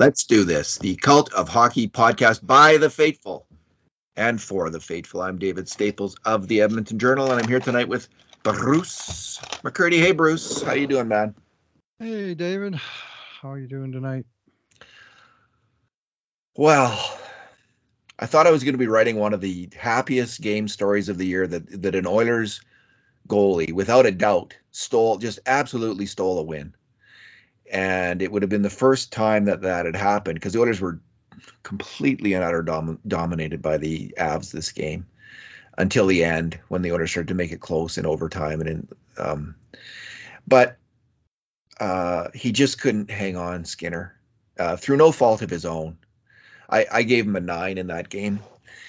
Let's do this. The Cult of Hockey podcast by the faithful and for the faithful. I'm David Staples of the Edmonton Journal, and I'm here tonight with Bruce McCurdy. Hey, Bruce. How you doing, man? Hey, David. How are you doing tonight? Well, I thought I was going to be writing one of the happiest game stories of the year that that an Oilers goalie, without a doubt, stole just absolutely stole a win and it would have been the first time that that had happened because the Oilers were completely and utter dom- dominated by the Avs this game until the end when the Oilers started to make it close in overtime and in um, but uh, he just couldn't hang on Skinner uh, through no fault of his own. I, I gave him a nine in that game.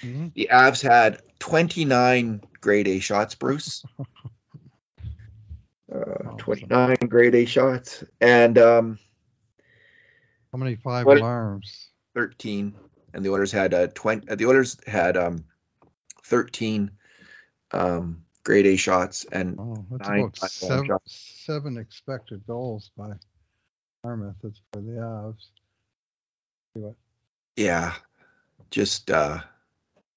Mm-hmm. The Avs had 29 grade A shots, Bruce. Uh, 29 grade A shots. And um, how many five alarms? 13. And the Oilers had uh, 20. Uh, the Oilers had um, 13 um, grade A shots and oh, that's about seven, shots. seven expected goals by our methods for the Avs. Yeah, just uh,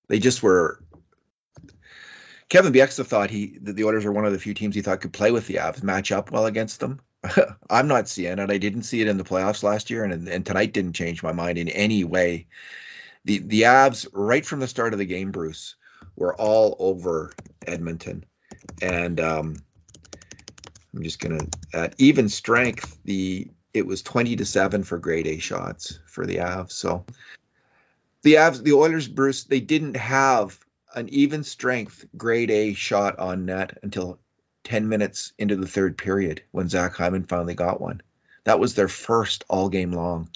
they just were Kevin Bieksa thought he that the Oilers are one of the few teams he thought could play with the Avs, match up well against them. I'm not seeing it. I didn't see it in the playoffs last year, and and tonight didn't change my mind in any way. The the Avs right from the start of the game, Bruce, were all over Edmonton, and um, I'm just gonna at even strength the it was 20 to seven for grade A shots for the Avs. So the Avs, the Oilers, Bruce, they didn't have an even strength grade A shot on net until 10 minutes into the third period when Zach Hyman finally got one. That was their first all game long.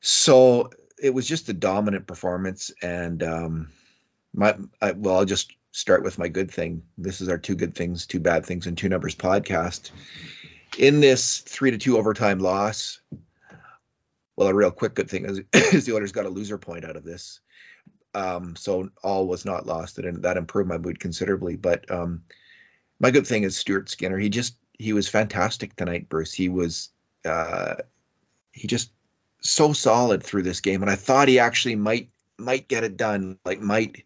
So it was just a dominant performance. And um, my, I, well, I'll just start with my good thing. This is our two good things, two bad things, and two numbers podcast. In this three to two overtime loss, well, a real quick good thing is, is the Oilers got a loser point out of this. Um, so all was not lost, and that improved my mood considerably. But um, my good thing is Stuart Skinner. He just he was fantastic tonight, Bruce. He was uh, he just so solid through this game, and I thought he actually might might get it done, like might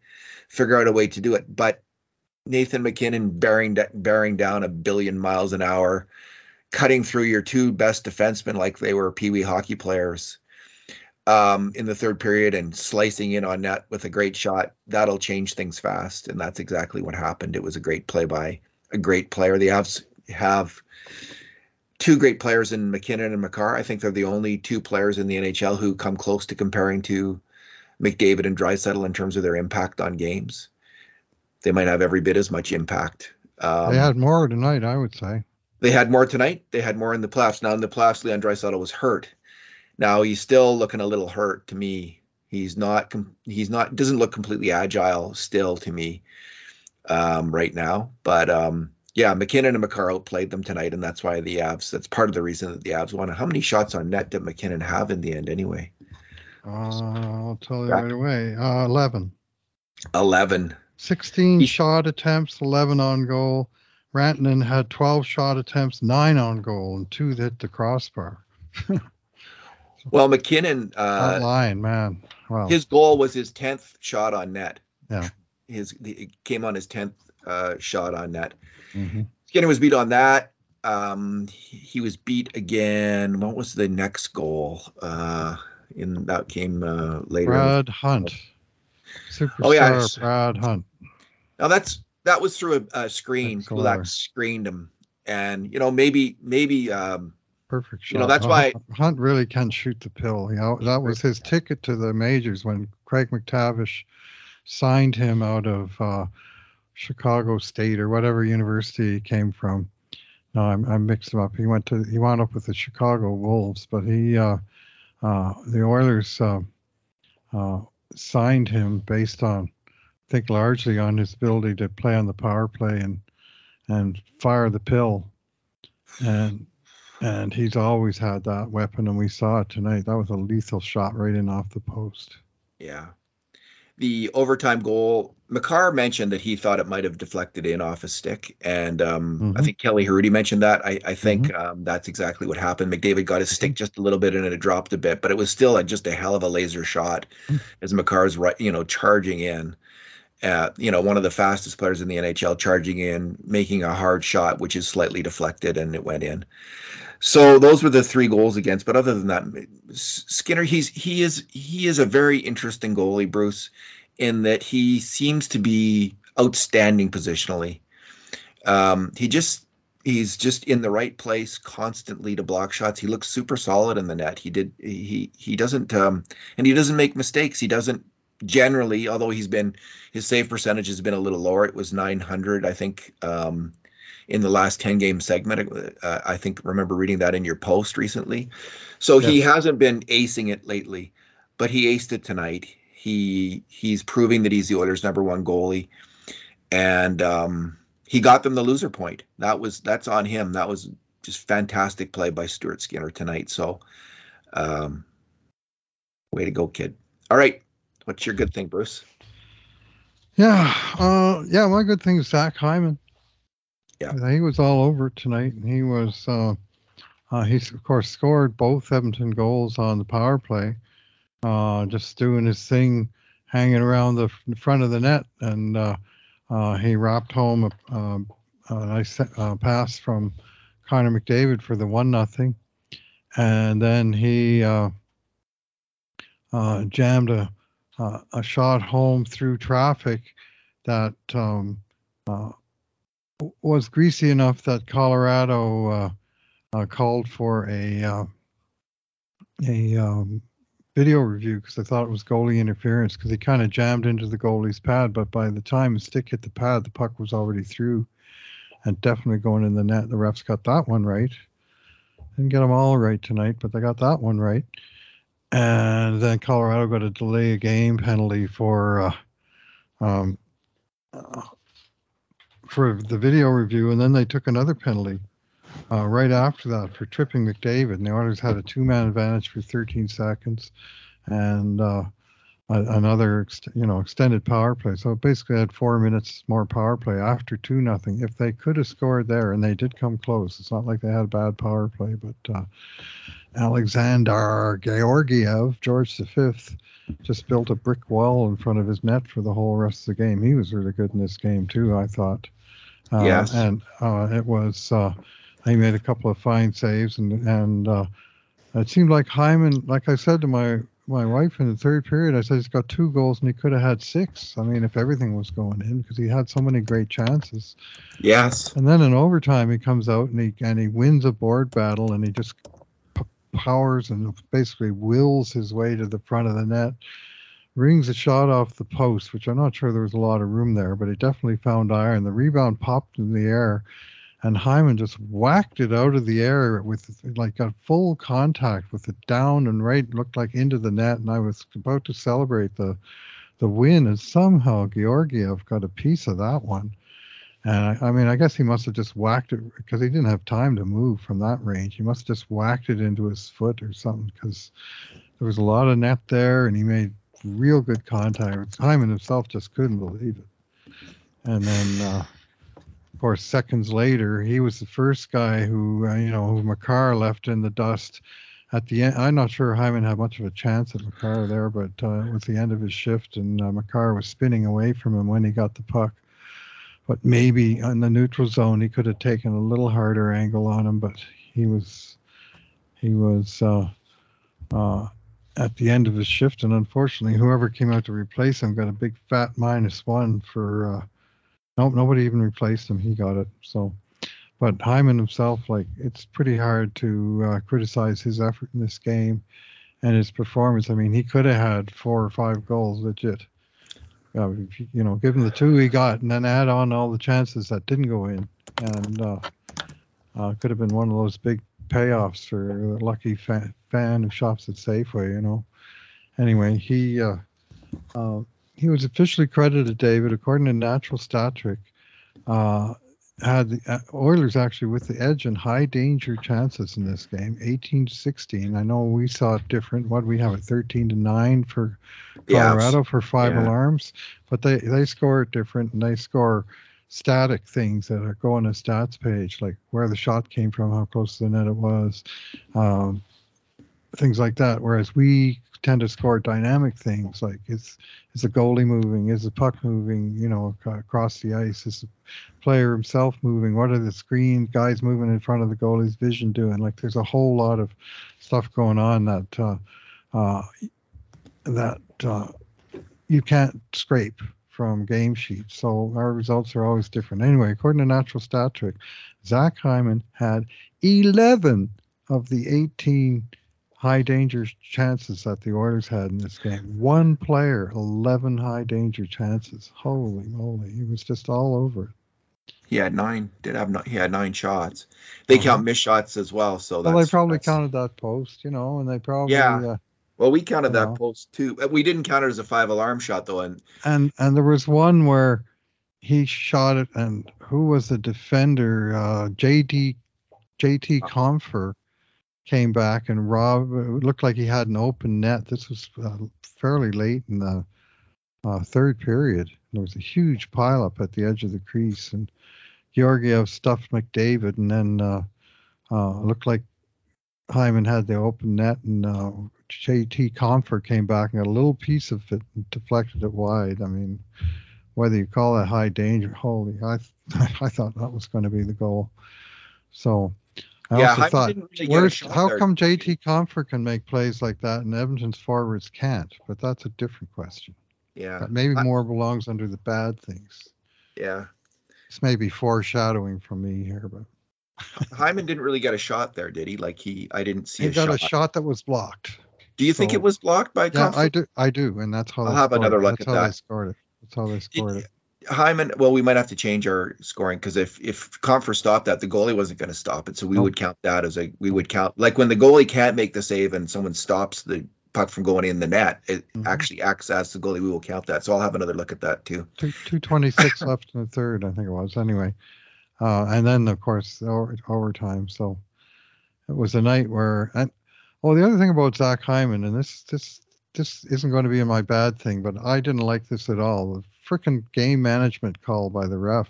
figure out a way to do it. But Nathan MacKinnon bearing bearing down a billion miles an hour, cutting through your two best defensemen like they were pee wee hockey players um, in the third period and slicing in on net with a great shot, that'll change things fast. And that's exactly what happened. It was a great play by a great player. The Avs have two great players in MacKinnon and Makar. I think they're the only two players in the NHL who come close to comparing to McDavid and Draisaitl in terms of their impact on games. They might have every bit as much impact. Um, they had more tonight, I would say. They had more tonight. They had more in the playoffs. Now in the playoffs, Leon Draisaitl was hurt now he's still looking a little hurt to me. He's not he's not doesn't look completely agile still to me um, right now. But um, yeah, MacKinnon and Makar played them tonight, and that's why the Avs. That's part of the reason that the Avs won. How many shots on net did MacKinnon have in the end, anyway? Uh, I'll tell you right away. Uh, Eleven. Eleven. 16 he, shot attempts, 11 on goal. Rantanen had 12 shot attempts, nine on goal, and two hit the crossbar. Well, MacKinnon. Uh, line, man. Wow. His goal was his tenth shot on net. Yeah. His it came on his tenth uh, shot on net. Mm-hmm. Skinner was beat on that. Um, he was beat again. What was the next goal? Uh, in that came uh, later. Brad Hunt. Superstar oh yeah, Brad Hunt. Now that's that was through a, a screen. Kulak screened him, and you know maybe maybe um, perfect shot. You know, that's why Hunt really can shoot the pill. You know, that was his ticket to the majors when Craig MacTavish signed him out of uh, Chicago State or whatever university he came from. No, I'm, I mixed him up. He went to he wound up with the Chicago Wolves, but he uh, uh, the Oilers uh, uh, signed him based on I think largely on his ability to play on the power play and and fire the pill. And and he's always had that weapon, and we saw it tonight. That was a lethal shot right in off the post. Yeah. the overtime goal, Makar mentioned that he thought it might have deflected in off a stick, and um, mm-hmm. I think Kelly Hrudey mentioned that. I, I think mm-hmm. um, that's exactly what happened. McDavid got his stick just a little bit, and it dropped a bit, but it was still a, just a hell of a laser shot mm-hmm. as Makar's right, you know, charging in. Uh, you know, one of the fastest players in the NHL charging in, making a hard shot, which is slightly deflected, and it went in. So those were the three goals against. But other than that, Skinner, he's he is he is a very interesting goalie, Bruce in that he seems to be outstanding positionally. Um, he just he's just in the right place constantly to block shots. He looks super solid in the net. He did he he doesn't um, and he doesn't make mistakes. He doesn't generally, although he's been his save percentage has been a little lower. It was 900, I think, um, in the last 10 game segment. Uh, I think remember reading that in your post recently. So yes. he hasn't been acing it lately, but he aced it tonight. He he's proving that he's the Oilers' number one goalie, and um, he got them the loser point. That was that's on him. That was just fantastic play by Stuart Skinner tonight. So, um, way to go, kid. All right, what's your good thing, Bruce? Yeah, uh, yeah, my good thing is Zach Hyman. Yeah, he was all over tonight, and he was. Uh, uh, he's of course scored both Edmonton goals on the power play uh, just doing his thing, hanging around the front of the net, and uh, uh, he wrapped home a, a, nice uh, pass from Connor McDavid for the one nothing, and then he uh, jammed a, a shot home through traffic that um, was greasy enough that Colorado called for a a um, video review because I thought it was goalie interference because he kind of jammed into the goalie's pad, but by the time his stick hit the pad, the puck was already through and definitely going in the net. The refs got that one right. Didn't get them all right tonight, but they got that one right. And then Colorado got a delay a game penalty for uh, um, uh, for the video review, and then they took another penalty uh, right after that for tripping McDavid. And the Oilers had a two-man advantage for 13 seconds, and uh, another you know extended power play. So basically, had four minutes more power play after two nothing. If they could have scored there, and they did come close, it's not like they had a bad power play, but uh, Alexander Georgiev, George V, just built a brick wall in front of his net for the whole rest of the game. He was really good in this game too, I thought. Uh, yes. And uh, it was uh, he made a couple of fine saves, and and uh, it seemed like Hyman, like I said to my my wife in the third period, I said he's got two goals and he could have had six. I mean, if everything was going in, because he had so many great chances. Yes. And then in overtime, he comes out and he and he wins a board battle and he just p- powers and basically wills his way to the front of the net. Rings a shot off the post, which I'm not sure there was a lot of room there, but he definitely found iron. The rebound popped in the air and Hyman just whacked it out of the air with like got full contact with it down and right looked like into the net and I was about to celebrate the the win and somehow Georgiev got a piece of that one and I, I mean I guess he must have just whacked it because he didn't have time to move from that range he must have just whacked it into his foot or something because there was a lot of net there and he made real good contact Hyman himself just couldn't believe it and then uh, of course, seconds later, he was the first guy who, uh, you know, who Makar left in the dust at the end. I'm not sure Hyman had much of a chance at Makar there, but uh, it was the end of his shift, and uh, was spinning away from him when he got the puck. But maybe in the neutral zone, he could have taken a little harder angle on him, but he was he was uh, uh, at the end of his shift, and unfortunately, whoever came out to replace him got a big fat minus one for uh, Nope, nobody even replaced him. He got it. So, but Hyman himself, like, it's pretty hard to uh, criticize his effort in this game and his performance. I mean, he could have had four or five goals, legit. Uh, you know, given the two he got, and then add on all the chances that didn't go in, and uh, uh, could have been one of those big payoffs for a lucky fan, fan who shops at Safeway. You know. Anyway, he uh, uh, he was officially credited, David, according to Natural Stat Trick. Uh, had the uh, Oilers actually with the edge and high danger chances in this game, 18 to 16. I know we saw it different. What we have at 13 to 9 for Colorado yeah, for five yeah. alarms, but they they score it different and they score static things that are go on a stats page, like where the shot came from, how close to the net it was, um, things like that. Whereas we tend to score dynamic things like is is the goalie moving, is the puck moving, you know, across the ice, is the player himself moving, what are the screen guys moving in front of the goalie's vision doing? Like there's a whole lot of stuff going on that uh, uh, that uh, you can't scrape from game sheets. So our results are always different. Anyway, according to Natural Stat Trick, Zach Hyman had 11 of the 18 high danger chances that the Oilers had in this game. One player, 11 high danger chances. Holy moly. He was just all over it. He had nine. Did have nine, he had nine shots. They uh-huh. count missed shots as well. So well, they probably counted that post, you know, and they probably yeah. Uh, well, we counted that know. post too. Uh, we didn't count it as a five alarm shot though, and and and there was one where he shot it, and who was the defender? Uh, JD JT uh-huh. Compher came back, and Rob it looked like he had an open net. This was uh, fairly late in the uh, third period. There was a huge pileup at the edge of the crease, and Georgiev stuffed McDavid, and then uh, uh, looked like Hyman had the open net, and uh, JT Compher came back and got a little piece of it and deflected it wide. I mean, whether you call that high danger, holy, I I thought that was going to be the goal. So I yeah, also thought, really where's, how there. come JT Compher can make plays like that and Edmonton's forwards can't? But that's a different question. Yeah, that maybe I, more belongs under the bad things. Yeah, this may be foreshadowing from me here, but Hyman didn't really get a shot there, did he? Like he, I didn't see. He got shot. a shot that was blocked. Do you so, think it was blocked by? Yeah, I do. I do, and that's how. I'll have another look that's at how that. They scored it. That's how they scored it. it. Hyman, well, we might have to change our scoring because if if Compher stopped that, the goalie wasn't going to stop it, so we nope. would count that as a we would count like when the goalie can't make the save and someone stops the puck from going in the net, it mm-hmm. actually acts as the goalie. We will count that, so I'll have another look at that too. Two twenty six left in the third, I think it was. Anyway, uh, and then of course over, overtime. So it was a night where and Oh, the other thing about Zach Hyman, and this this this isn't going to be my bad thing, but I didn't like this at all. The freaking game management call by the ref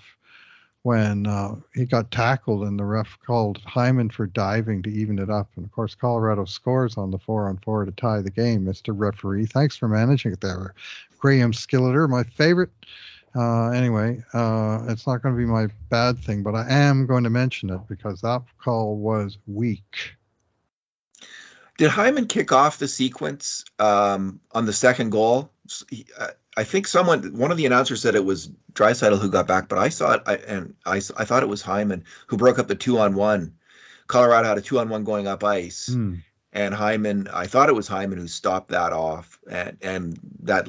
when uh, he got tackled and the ref called Hyman for diving to even it up. And of course, Colorado scores on the four on four to tie the game, Mr. Referee. Thanks for managing it there. Graham Skilliter, my favorite. Uh, anyway, uh, it's not going to be my bad thing, but I am going to mention it because that call was weak. Did Hyman kick off the sequence um, on the second goal? Uh, I think someone, one of the announcers said it was Draisaitl who got back, but I saw it, I, and I, I thought it was Hyman who broke up the two on one. Colorado had a two on one going up ice, mm. and Hyman, I thought it was Hyman who stopped that off, and and that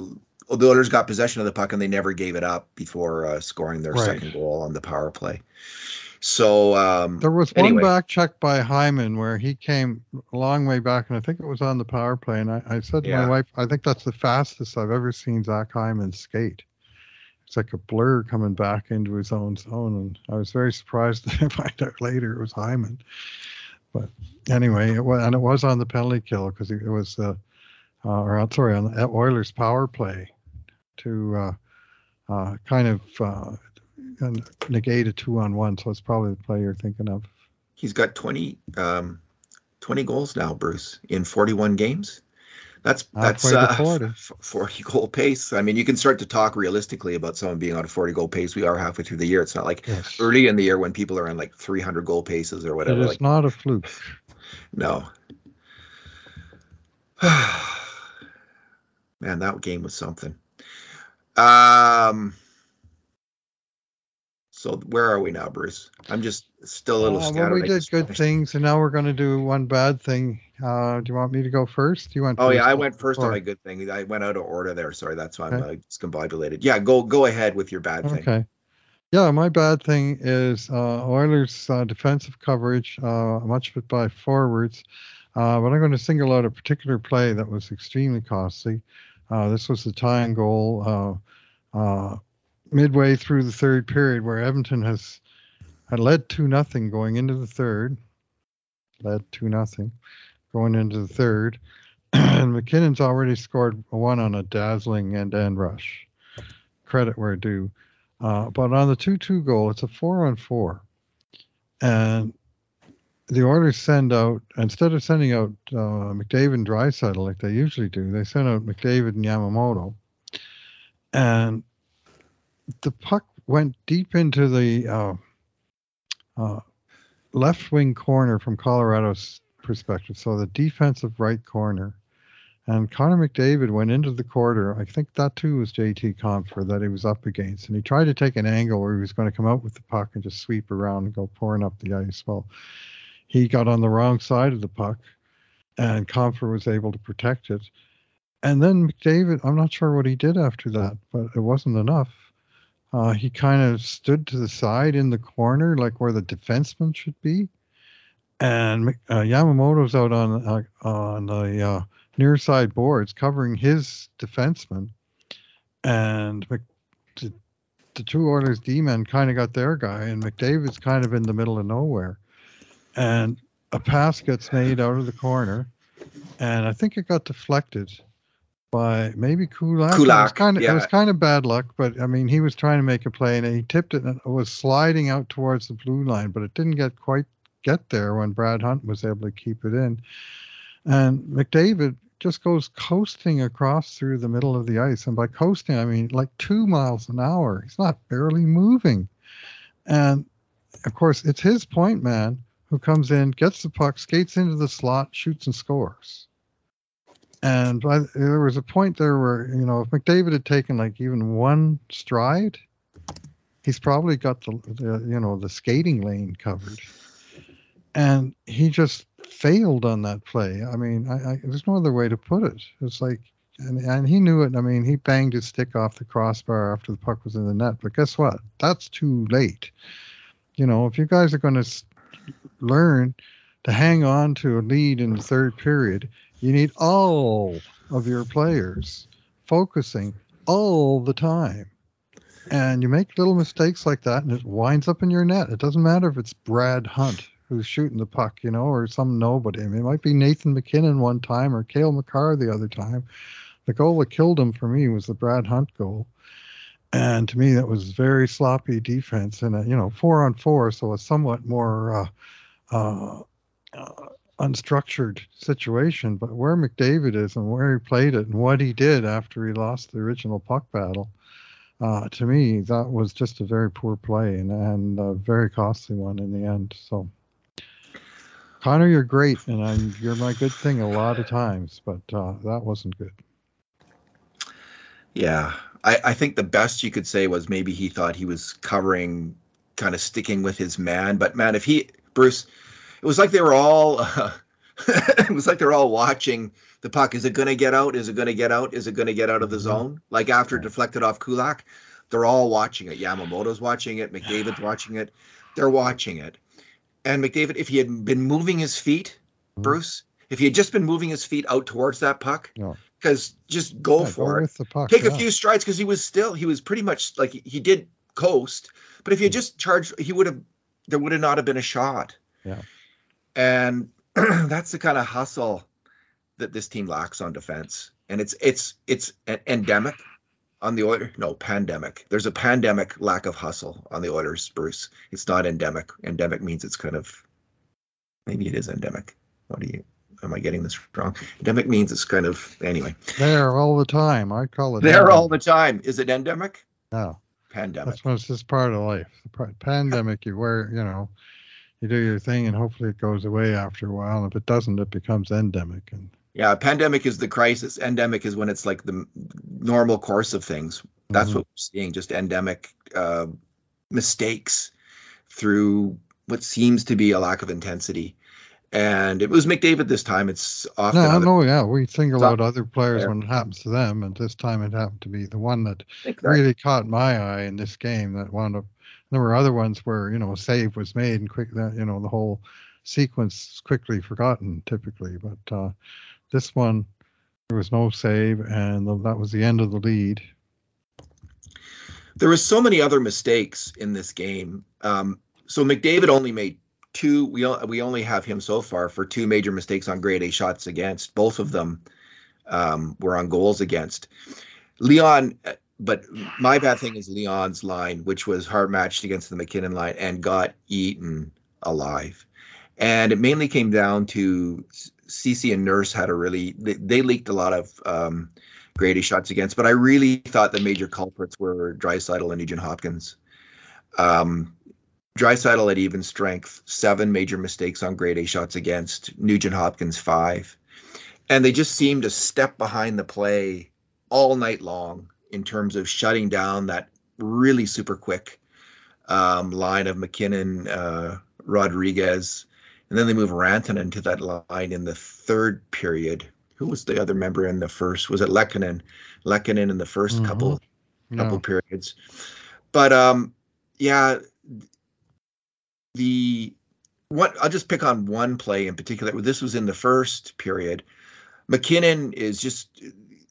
the Oilers got possession of the puck and they never gave it up before uh, scoring their right. second goal on the power play. So um, there was anyway. one back check by Hyman where he came a long way back, and I think it was on the power play. And I, I said to yeah. my wife, I think that's the fastest I've ever seen Zach Hyman skate. It's like a blur coming back into his own zone, and I was very surprised to find out later it was Hyman. But anyway, it was, and it was on the penalty kill because it was, uh, uh, or sorry, on the Oilers power play to uh, uh, kind of uh, negate a two on one, so it's probably the play you're thinking of. He's got 20, um, 20 goals now, Bruce, in 41 games. That's that's uh, 40. 40 goal pace. I mean, you can start to talk realistically about someone being on a 40 goal pace. We are halfway through the year. It's not like yes. early in the year when people are on like 300 goal paces or whatever. It is like, not a fluke. No. Man, that game was something. Um, so where are we now, Bruce? I'm just still a little uh, scattered. Well, we did good things, and now we're going to do one bad thing. Uh, do you want me to go first? Do You went. Oh yeah, I went first on my good thing. I went out of order there. Sorry, that's why I'm okay. uh, discombobulated. Yeah, go go ahead with your bad thing. Okay. Yeah, my bad thing is uh, Oilers' uh, defensive coverage, uh, much of it by forwards. Uh, but I'm going to single out a particular play that was extremely costly. this was the tying goal midway through the third period where Edmonton has had led two nothing going into the third. Led two nothing going into the third, and MacKinnon's already scored one on a dazzling end end rush. Credit where due. Uh, but on the 2 2 goal, it's a 4 on 4. And the Oilers send out, instead of sending out uh, McDavid and Draisaitl like they usually do, they send out McDavid and Yamamoto. And the puck went deep into the uh, uh, left wing corner from Colorado's perspective. So the defensive right corner. And Connor McDavid went into the quarter. I think that too was JT Compher that he was up against. And he tried to take an angle where he was going to come out with the puck and just sweep around and go pouring up the ice. Well, he got on the wrong side of the puck and Compher was able to protect it. And then McDavid, I'm not sure what he did after that, but it wasn't enough. Uh, he kind of stood to the side in the corner, like where the defenseman should be. And uh, Yamamoto's out on uh, on the uh, near side boards covering his defenseman, and Mc, the, the two Oilers D men kind of got their guy, and McDavid's kind of in the middle of nowhere, and a pass gets made out of the corner, and I think it got deflected by maybe Kulak. Kulak, it was kind of yeah. it was kind of bad luck, but I mean he was trying to make a play and he tipped it and it was sliding out towards the blue line, but it didn't get quite get there when Brad Hunt was able to keep it in. And McDavid just goes coasting across through the middle of the ice. And by coasting, I mean like two miles an hour. He's not barely moving. And of course, it's his point man who comes in, gets the puck, skates into the slot, shoots and scores. And there was a point there where, you know, if McDavid had taken like even one stride, he's probably got the, the you know, the skating lane covered. And he just failed on that play. I mean, I, I, there's no other way to put it. It's like, and, and he knew it. I mean, he banged his stick off the crossbar after the puck was in the net. But guess what? That's too late. You know, if you guys are going to learn to hang on to a lead in the third period, you need all of your players focusing all the time. And you make little mistakes like that, and it winds up in your net. It doesn't matter if it's Brad Hunt who's shooting the puck, you know, or some nobody. I mean, it might be Nathan MacKinnon one time or Cale Makar the other time. The goal that killed him for me was the Brad Hunt goal. And to me, that was very sloppy defense and, a, you know, four on four. So a somewhat more uh, uh, uh, unstructured situation. But where McDavid is and where he played it and what he did after he lost the original puck battle, uh, to me, that was just a very poor play and, and a very costly one in the end. So. Connor, you're great, and I'm, you're my good thing a lot of times, but uh, that wasn't good. Yeah, I, I think the best you could say was maybe he thought he was covering, kind of sticking with his man. But man, if he Bruce, it was like they were all, uh, it was like they're all watching the puck. Is it going to get out? Is it going to get out? Is it going to get out of the zone? Like after it deflected off Kulak, they're all watching it. Yamamoto's watching it. McDavid's watching it. They're watching it. And McDavid, if he had been moving his feet, Mhm. Bruce, if he had just been moving his feet out towards that puck, because just go Yeah, for it the puck. take yeah. a few strides because he was still he was pretty much like he did coast but if he had just charged he would have there would have not have been a shot Yeah. And that's the kind of hustle that this team lacks on defense and it's it's it's an endemic on the Oilers no pandemic there's a pandemic lack of hustle on the Oilers Bruce it's not endemic endemic means it's kind of maybe it is endemic what do you am I getting this wrong endemic means it's kind of anyway There all the time. I call it. there endemic. all the time. Is it endemic? No, Pandemic. that's when it's just part of life. Pandemic, you wear, you know, you do your thing, and hopefully it goes away after a while. If it doesn't, it becomes endemic. And Yeah, pandemic is the crisis. Endemic is when it's like the normal course of things. That's Mhm. what we're seeing, just endemic uh, mistakes through what seems to be a lack of intensity. And it was McDavid this time. It's often no, other- no, yeah, we single out other players there. when it happens to them, and this time it happened to be the one that that- really caught my eye in this game. That wound up. There were other ones where you know a save was made and quick that you know the whole sequence quickly forgotten typically, but uh, this one there was no save, and that was the end of the lead. there was so many other mistakes in this game. Um, so McDavid only made two. We we only have him so far for two major mistakes on grade A shots against. Both of them um, were on goals against. Leon, but my bad thing is Leon's line, which was hard matched against the MacKinnon line and got eaten alive. And it mainly came down to Ceci and Nurse had a really they, they leaked a lot of um, Grady shots against, but I really thought the major culprits were Draisaitl and Nugent Hopkins. Um, Draisaitl at even strength, seven major mistakes on grade A shots against, Nugent Hopkins five. And they just seemed to step behind the play all night long in terms of shutting down that really super quick um, line of MacKinnon, uh, Rodrigues, and then they move Rantanen to that line in the third period. Who was the other member in the first? Was it Lehkonen? Lehkonen in the 1st mm-hmm. couple no. couple periods. But um, yeah, the what I'll just pick on one play in particular. This was in the first period. MacKinnon is just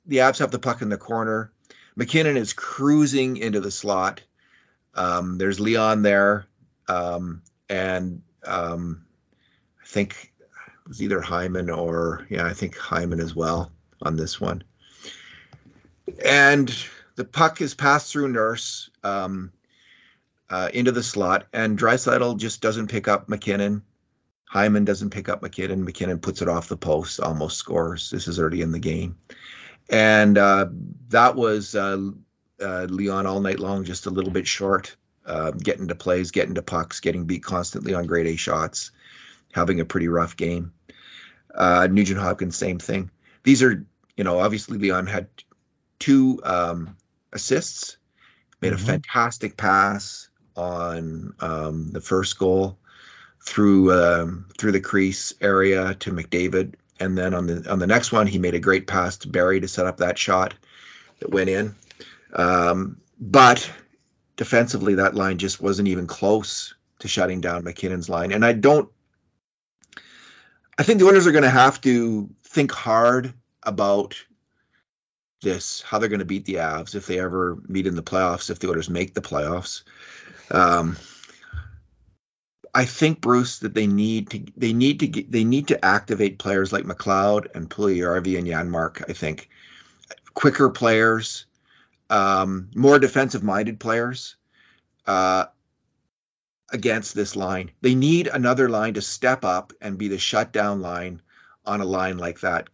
the Avs have the puck in the corner. MacKinnon is cruising into the slot. Um, there's Leon there, um, and um, I think it was either Hyman or yeah, I think Hyman as well on this one. And the puck is passed through Nurse um, uh, into the slot, and Draisaitl just doesn't pick up MacKinnon. Hyman doesn't pick up MacKinnon. MacKinnon puts it off the post, almost scores. This is early in the game, and uh, that was uh, uh Leon all night long, just a little bit short, uh, getting to plays, getting to pucks, getting beat constantly on grade A shots having a pretty rough game. Uh, Nugent Hopkins, same thing. These are, you know, obviously Leon had two um, assists, made mm-hmm. a fantastic pass on um, the first goal through um, through the crease area to McDavid, and then on the on the next one he made a great pass to Barrie to set up that shot that went in. Um, but defensively, that line just wasn't even close to shutting down MacKinnon's line, and I don't I think the Oilers are going to have to think hard about this, how they're going to beat the Avs if they ever meet in the playoffs, if the Oilers make the playoffs. Um, I think Bruce that they need to they need to get, they need to activate players like McLeod and Puljujarvi and Janmark. I think quicker players, um, more defensive minded players. Uh, against this line. They need another line to step up and be the shutdown line on a line like that.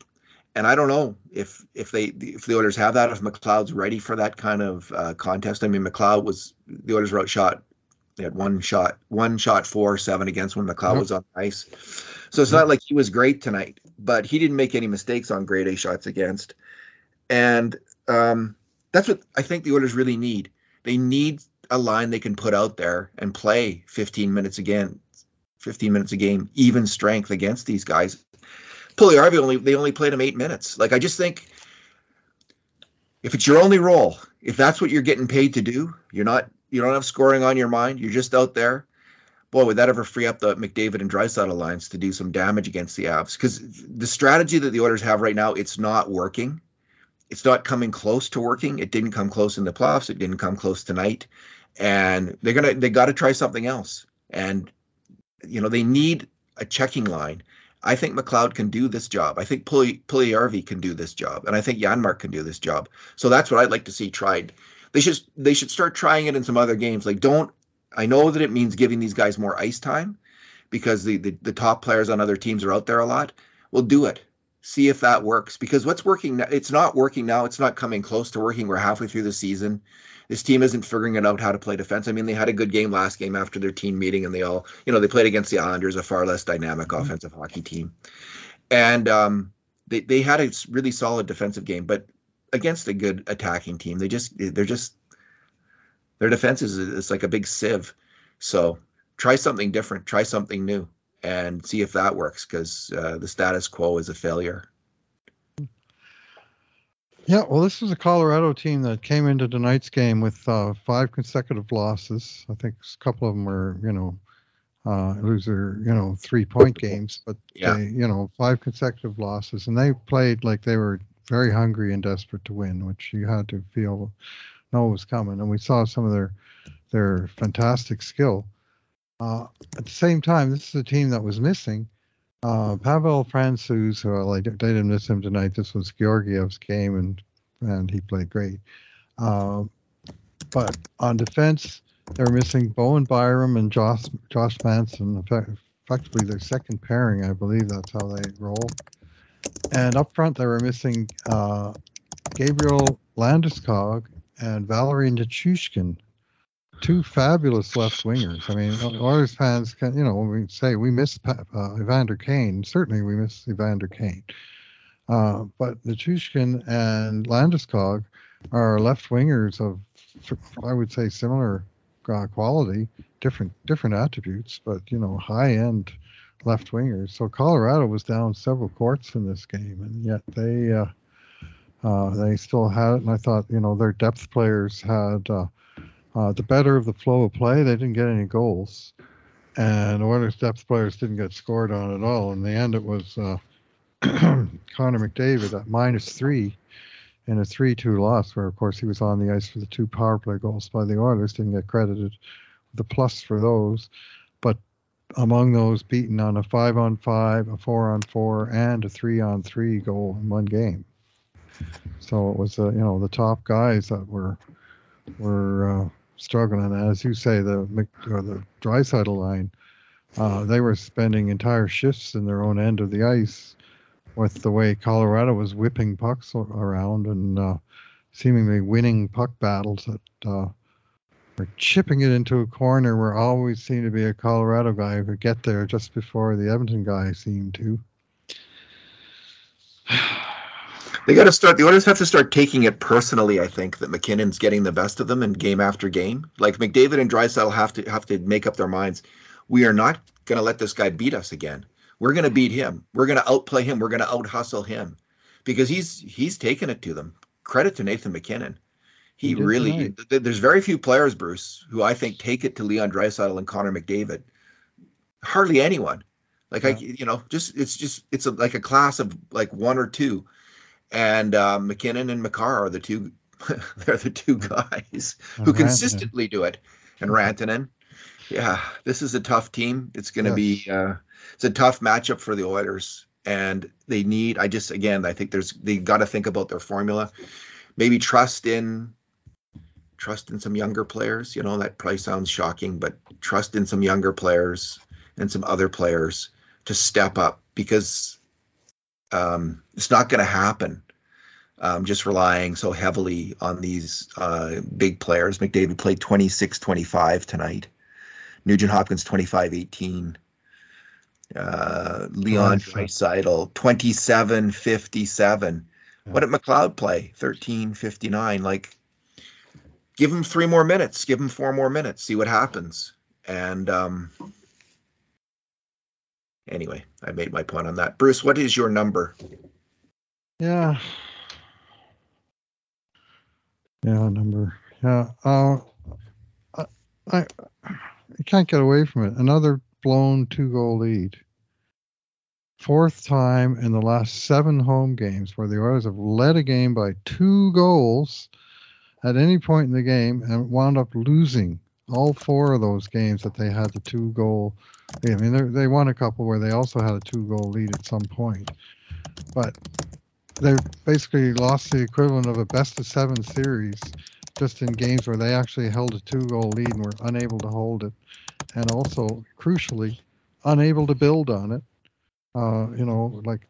And I don't know if if they if the Oilers have that if McLeod's ready for that kind of uh, contest. I mean, McLeod was the Oilers wrote shot. They had one shot, one shot, four seven against when McLeod was on ice. So it's not like he was great tonight, but he didn't make any mistakes on grade A shots against. And um, that's what I think the Oilers really need. They need a line they can put out there and play 15 minutes again, 15 minutes a game, even strength against these guys. Puljujarvi only they only played him eight minutes. Like I just think if it's your only role, if that's what you're getting paid to do, you're not you don't have scoring on your mind, you're just out there. Boy, would that ever free up the McDavid and Draisaitl lines to do some damage against the Avs? Because the strategy that the Oilers have right now, it's not working. It's not coming close to working. It didn't come close in the playoffs. It didn't come close tonight and they're gonna they got to try something else. And you know they need a checking line. I think McLeod can do this job. I think Puljujarvi can do this job, and I think Janmark can do this job. So that's what I'd like to see tried. They should they should start trying it in some other games. Like don't I know that it means giving these guys more ice time because the, the, the top players on other teams are out there a lot. Well, do it. See if that works because what's working now, it's not working now. It's not coming close to working. We're halfway through the season this team isn't figuring it out how to play defense. I mean, they had a good game last game after their team meeting, and they all, you know, they played against the Islanders, a far less dynamic mm-hmm. offensive hockey team, and um, they they had a really solid defensive game, but against a good attacking team, they just they're just their defense is it's like a big sieve. So try something different, try something new, and see if that works because uh, the status quo is a failure. Yeah, well, this was a Colorado team that came into tonight's game with uh, five consecutive losses. I think a couple of them were, you know, uh, loser, you know, three point games, but yeah. they, you know, five consecutive losses, and they played like they were very hungry and desperate to win, which you had to feel know was coming. And we saw some of their their fantastic skill. Uh, at the same time, this is a team that was missing uh, Pavel Francouz. Well, I, didn't miss him tonight. This was Georgiev's game, and and he played great. Uh, but on defense, they were missing Bowen Byram and Josh Josh Manson. Effectively, their second pairing, I believe that's how they roll. And up front, they were missing uh, Gabriel Landeskog and Valeri Nichushkin, two fabulous left wingers. I mean, Oilers fans can, you know, when we say we miss uh, Evander Kane, certainly we miss Evander Kane. Uh, but Nichushkin and Landeskog are left wingers of, I would say, similar uh, quality, different different attributes, but you know, high end left wingers. So Colorado was down several courts in this game, and yet they uh, uh, they still had it. And I thought, you know, their depth players had uh, uh, the better of the flow of play. They didn't get any goals, and Oilers depth players didn't get scored on at all. In the end, it was uh, Connor McDavid at minus three in a 3-2 loss, where of course he was on the ice for the two power play goals by the Oilers. Didn't get credited with the plus for those, among those beaten on a five on five, a four on four, and a three on three goal in one game. So it was, uh, you know, the top guys that were were uh, struggling. As you say, the or the Draisaitl line, uh, they were spending entire shifts in their own end of the ice with the way Colorado was whipping pucks around and uh, seemingly winning puck battles that or chipping it into a corner where always seemed to be a Colorado guy who could get there just before the Edmonton guy seemed to. They got to start. The Oilers have to start taking it personally. I think that MacKinnon's getting the best of them in game after game. Like McDavid and Draisaitl have to have to make up their minds. We are not going to let this guy beat us again. We're going to beat him. We're going to outplay him. We're going to out hustle him because he's he's taken it to them. Credit to Nathan MacKinnon. He, he really. Th- there's very few players, Bruce, who I think take it to Leon Draisaitl and Connor McDavid. Hardly anyone. Like yeah. I, you know, just it's just it's a, like a class of like one or two and uh, MacKinnon and Makar are the two. they're the two guys who consistently do it. And Rantanen, yeah, this is a tough team. It's going to yes. be uh, it's a tough matchup for the Oilers, and they need. I just again, I think there's they got to think about their formula. Maybe trust in trust in some younger players. You know that probably sounds shocking, but trust in some younger players and some other players to step up because um, it's not going to happen. Um, just relying so heavily on these uh, big players. McDavid played 26 25 tonight. Nugent Hopkins 25 18. Uh, Leon Draisaitl 27 57. Yeah. What did McLeod play? 13 59. Like, give him three more minutes, give him four more minutes, see what happens. And um, anyway, I made my point on that. Bruce, what is your number? Yeah. Yeah, number. Yeah. Uh, I, I, I can't get away from it. Another blown two goal lead. Fourth time in the last seven home games where the Oilers have led a game by two goals at any point in the game and wound up losing all four of those games that they had the two goal. I mean, they won a couple where they also had a two goal lead at some point, but they basically lost the equivalent of a best of seven series just in games where they actually held a two goal lead and were unable to hold it, and also crucially unable to build on it. Uh, you know, like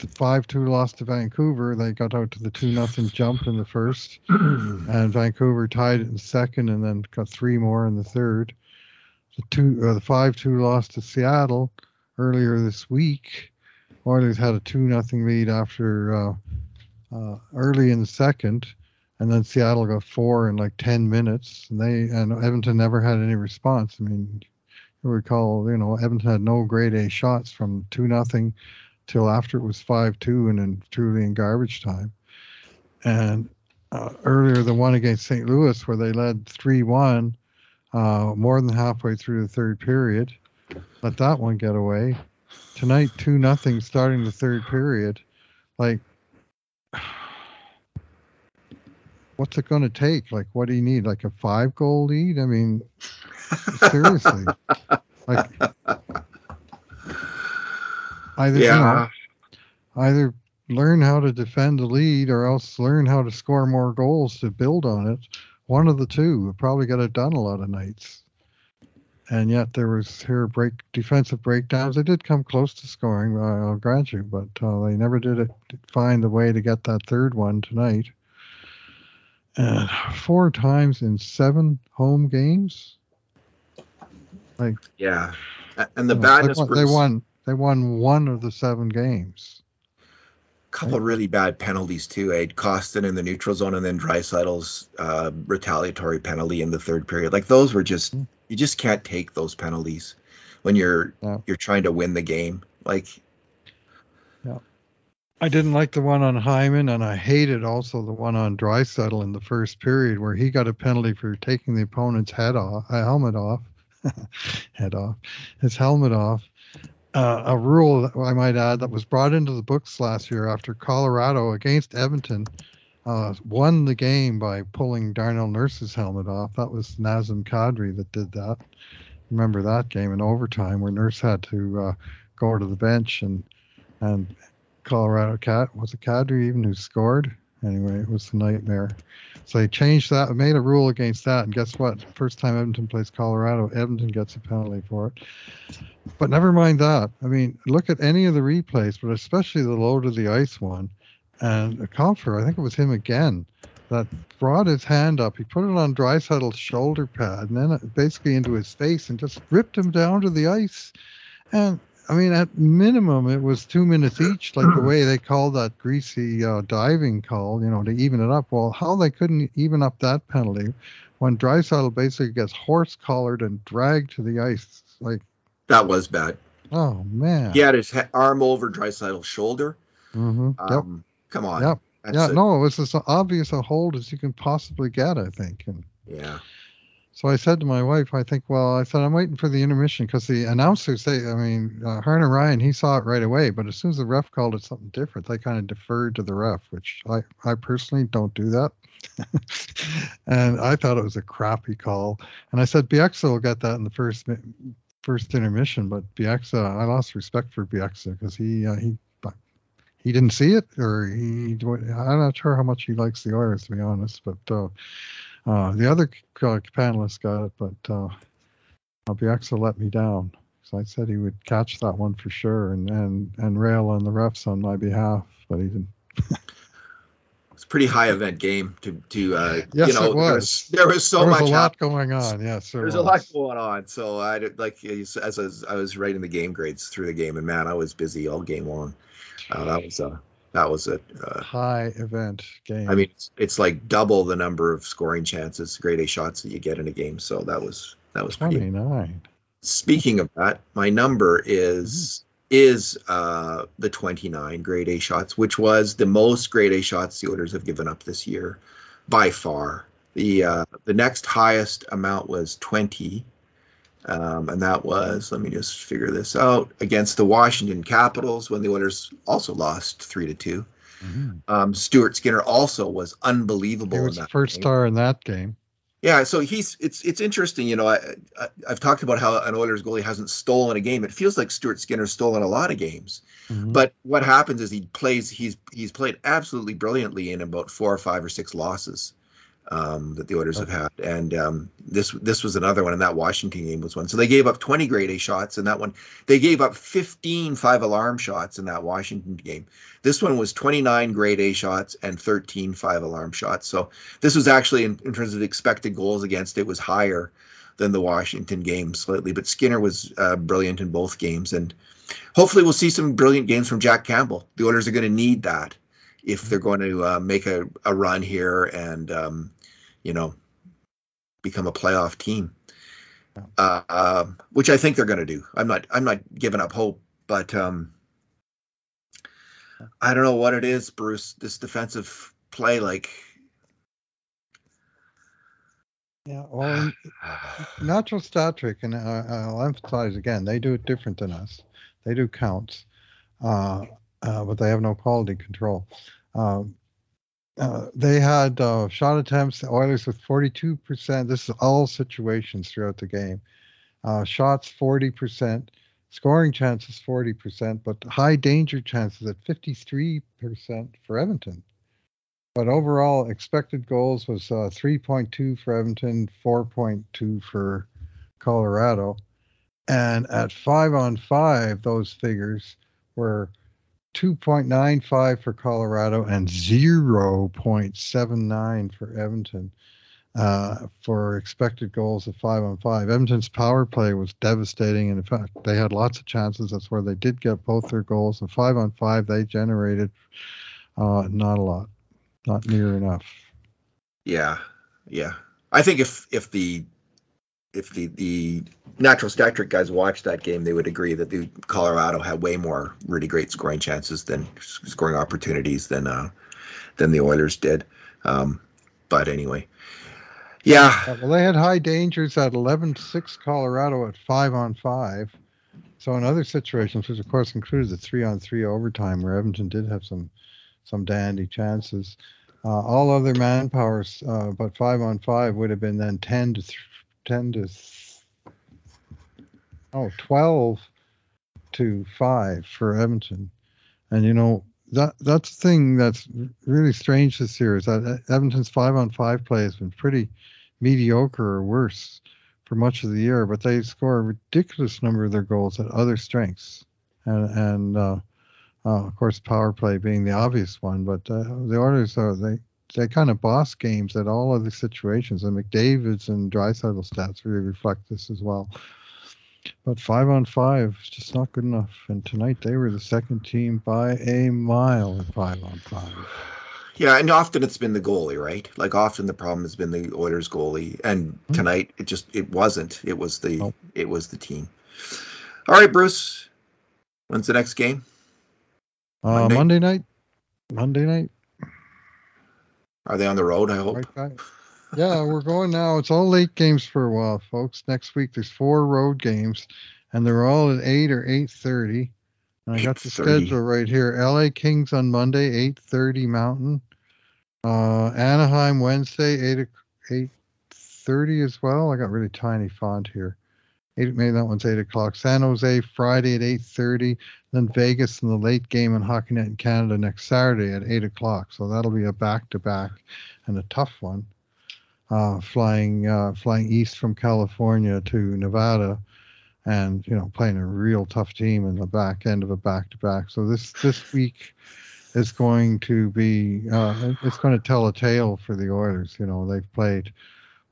the five two loss to Vancouver. They got out to the two nothing jump in the first, and Vancouver tied it in second, and then got three more in the third. The two uh, the five two loss to Seattle earlier this week. Oilers had a two nothing lead after uh, uh, early in the second, and then Seattle got four in like ten minutes, and they and Edmonton never had any response. I mean, recall, you know, Edmonton had no grade A shots from two nothing till after it was 5-2 and then truly in garbage time. And uh, earlier the one against St. Louis where they led 3-1 uh, more than halfway through the third period. Let that one get away. Tonight 2 nothing starting the third period. Like what's it going to take? Like, what do you need? Like a five goal lead? I mean, seriously, like either yeah. you know, either learn how to defend the lead or else learn how to score more goals to build on it. One of the two. Probably got it done a lot of nights. And yet there was here break defensive breakdowns. They did come close to scoring, I'll grant you, but uh, they never did it, find the way to get that third one tonight. And four times in seven home games. Like yeah, and the badness. They won, they won. They won one of the seven games A couple of really bad penalties too. Aid Costin in the neutral zone, and then Draisaitl's uh, retaliatory penalty in the third period. Like those were just hmm. you just can't take those penalties when you're yeah. you're trying to win the game. Like, yeah, I didn't like the one on Hyman, and I hated also the one on Draisaitl in the first period where he got a penalty for taking the opponent's head off, a helmet off, head off, his helmet off uh, a rule that I might add that was brought into the books last year after Colorado against Edmonton uh, won the game by pulling Darnell Nurse's helmet off. That was Nazem Kadri that did that. Remember that game in overtime where Nurse had to uh, go to the bench and and Colorado cat was it Kadri even who scored? Anyway, it was a nightmare. So they changed that, made a rule against that, and guess what? First time Edmonton plays Colorado, Edmonton gets a penalty for it. But never mind that. I mean, look at any of the replays, but especially the low to the ice one. And Compher, I think it was him again, that brought his hand up. He put it on Draisaitl's shoulder pad and then basically into his face and just ripped him down to the ice. And I mean, at minimum, it was two minutes each, like the way they called that greasy uh, diving call, you know, to even it up. Well, how they couldn't even up that penalty when Draisaitl basically gets horse collared and dragged to the ice, like that was bad. Oh man, he had his arm over Draisaitl's shoulder. Mm-hmm. Um, yep. Come on. Yep. yeah. A, no, it was as obvious a hold as you can possibly get. I think. And, yeah. So I said to my wife, I think, well, I said, I'm waiting for the intermission because the announcers say, I mean, uh, Harnarayan, he saw it right away, but as soon as the ref called it something different, they kind of deferred to the ref, which I, I personally don't do that. and I thought it was a crappy call. And I said, will get that in the first first intermission, but Bieksa, I lost respect for Bieksa because he uh, he he didn't see it, or he I'm not sure how much he likes the Oilers to be honest, but. Uh, uh, the other panelists got it, but uh, Bieksa let me down. So I said he would catch that one for sure and, and, and rail on the refs on my behalf, but he didn't. it's a pretty high event game to to uh, yes, you know it was. There was, there was so there was much a lot going on. Yes, there there's was. a lot going on. So I like as, as I was writing the game grades through the game, and man, I was busy all game long. Uh, that was a that was a uh, high event game. I mean, it's, it's, like double the number of scoring chances, grade A shots that you get in a game. So that was that was twenty nine. Speaking of that, my number is mm-hmm. is uh, the twenty nine grade A shots, which was the most grade A shots the Oilers have given up this year, by far. The uh, the next highest amount was twenty um, and that was, let me just figure this out, against the Washington Capitals when the Oilers also lost three to 2 mm-hmm. um, Stuart Skinner also was unbelievable. He was the first game. star in that game. Yeah, so he's it's it's interesting. You know, I, I have talked about how an Oilers goalie hasn't stolen a game. It feels like Stuart Skinner's stolen a lot of games. Mm-hmm. But what happens is he plays. He's he's played absolutely brilliantly in about four or five or six losses um, that the Oilers have had, and um, this this was another one, and that Washington game was one. So they gave up 20 grade A shots in that one. They gave up 15 five alarm shots in that Washington game. This one was 29 grade A shots and 13 five alarm shots. So this was actually in, in terms of expected goals against it was higher than the Washington game slightly, but Skinner was uh, brilliant in both games, and hopefully we'll see some brilliant games from Jack Campbell. The Oilers are going to need that if they're going to uh, make a, a run here and um, you know, become a playoff team. Uh, uh, which I think they're going to do. I'm not. I'm not giving up hope, but um, I don't know what it is, Bruce. This defensive play, like, yeah, well, Natural Stat Trick, and I'll emphasize again, they do it different than us. They do counts, uh, uh, but they have no quality control. Um, uh, they had uh, shot attempts, the Oilers with 42%. This is all situations throughout the game. Uh, shots 40%, scoring chances 40%, but high danger chances at 53% for Edmonton. But overall, expected goals was uh, 3.2 for Edmonton, 4.2 for Colorado. And at five on five, those figures were 2.95 for Colorado and 0.79 for Edmonton uh, for expected goals of five on five. Edmonton's power play was devastating, and in fact, they had lots of chances. That's where they did get both their goals. And five on five, they generated uh, not a lot, not near enough. Yeah, yeah. I think if if the if the the natural stat guys watched that game, they would agree that the Colorado had way more really great scoring chances than scoring opportunities than uh, than the Oilers did. Um, but anyway, yeah. Well, they had high dangers at 11-6 Colorado at five on five. So in other situations, which of course included the three on three overtime, where Edmonton did have some some dandy chances. Uh, all other manpowers, uh, but five on five would have been then 10 to 10 to oh 12 to 5 for Edmonton. And you know that that's the thing that's really strange this year is that Edmonton's 5 on 5 play has been pretty mediocre or worse for much of the year, but they score a ridiculous number of their goals at other strengths. And and uh, uh, of course power play being the obvious one, but uh, the Oilers are they they kind of boss games at all other situations. And McDavid's and Draisaitl stats really reflect this as well. But five on five is just not good enough. And tonight they were the second team by a mile at five on five. Yeah, and often it's been the goalie, right? Like often the problem has been the Oilers goalie, and mm-hmm. tonight it just it wasn't. It was the it was the team. All right, Bruce. When's the next game? Uh, Monday? Monday night. Monday night. Are they on the road? I hope. Right yeah, we're going now. It's all late games for a while, folks. Next week there's four road games, and they're all at eight or eight thirty. And I got the schedule right here. L.A. Kings on Monday, eight thirty Mountain. Uh, Anaheim Wednesday, eight eight thirty as well. I got really tiny font here. Eight, maybe that one's eight o'clock. San Jose Friday at eight thirty. Then Vegas in the late game in Hockey Night in Canada next Saturday at eight o'clock. So that'll be a back to back and a tough one. Uh, flying uh, flying east from California to Nevada, and you know playing a real tough team in the back end of a back to back. So this this week is going to be uh, it's going to tell a tale for the Oilers. You know they've played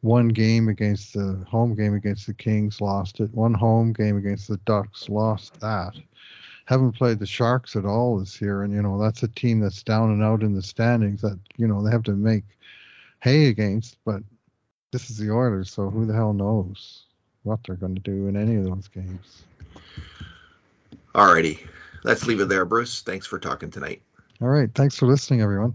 one game against the home game against the Kings, lost it. One home game against the Ducks, lost that. Haven't played the Sharks at all this year, and you know that's a team that's down and out in the standings that you know they have to make hay against. But this is the Oilers, so who the hell knows what they're going to do in any of those games. Alrighty, let's leave it there, Bruce. Thanks for talking tonight. All right, thanks for listening, everyone.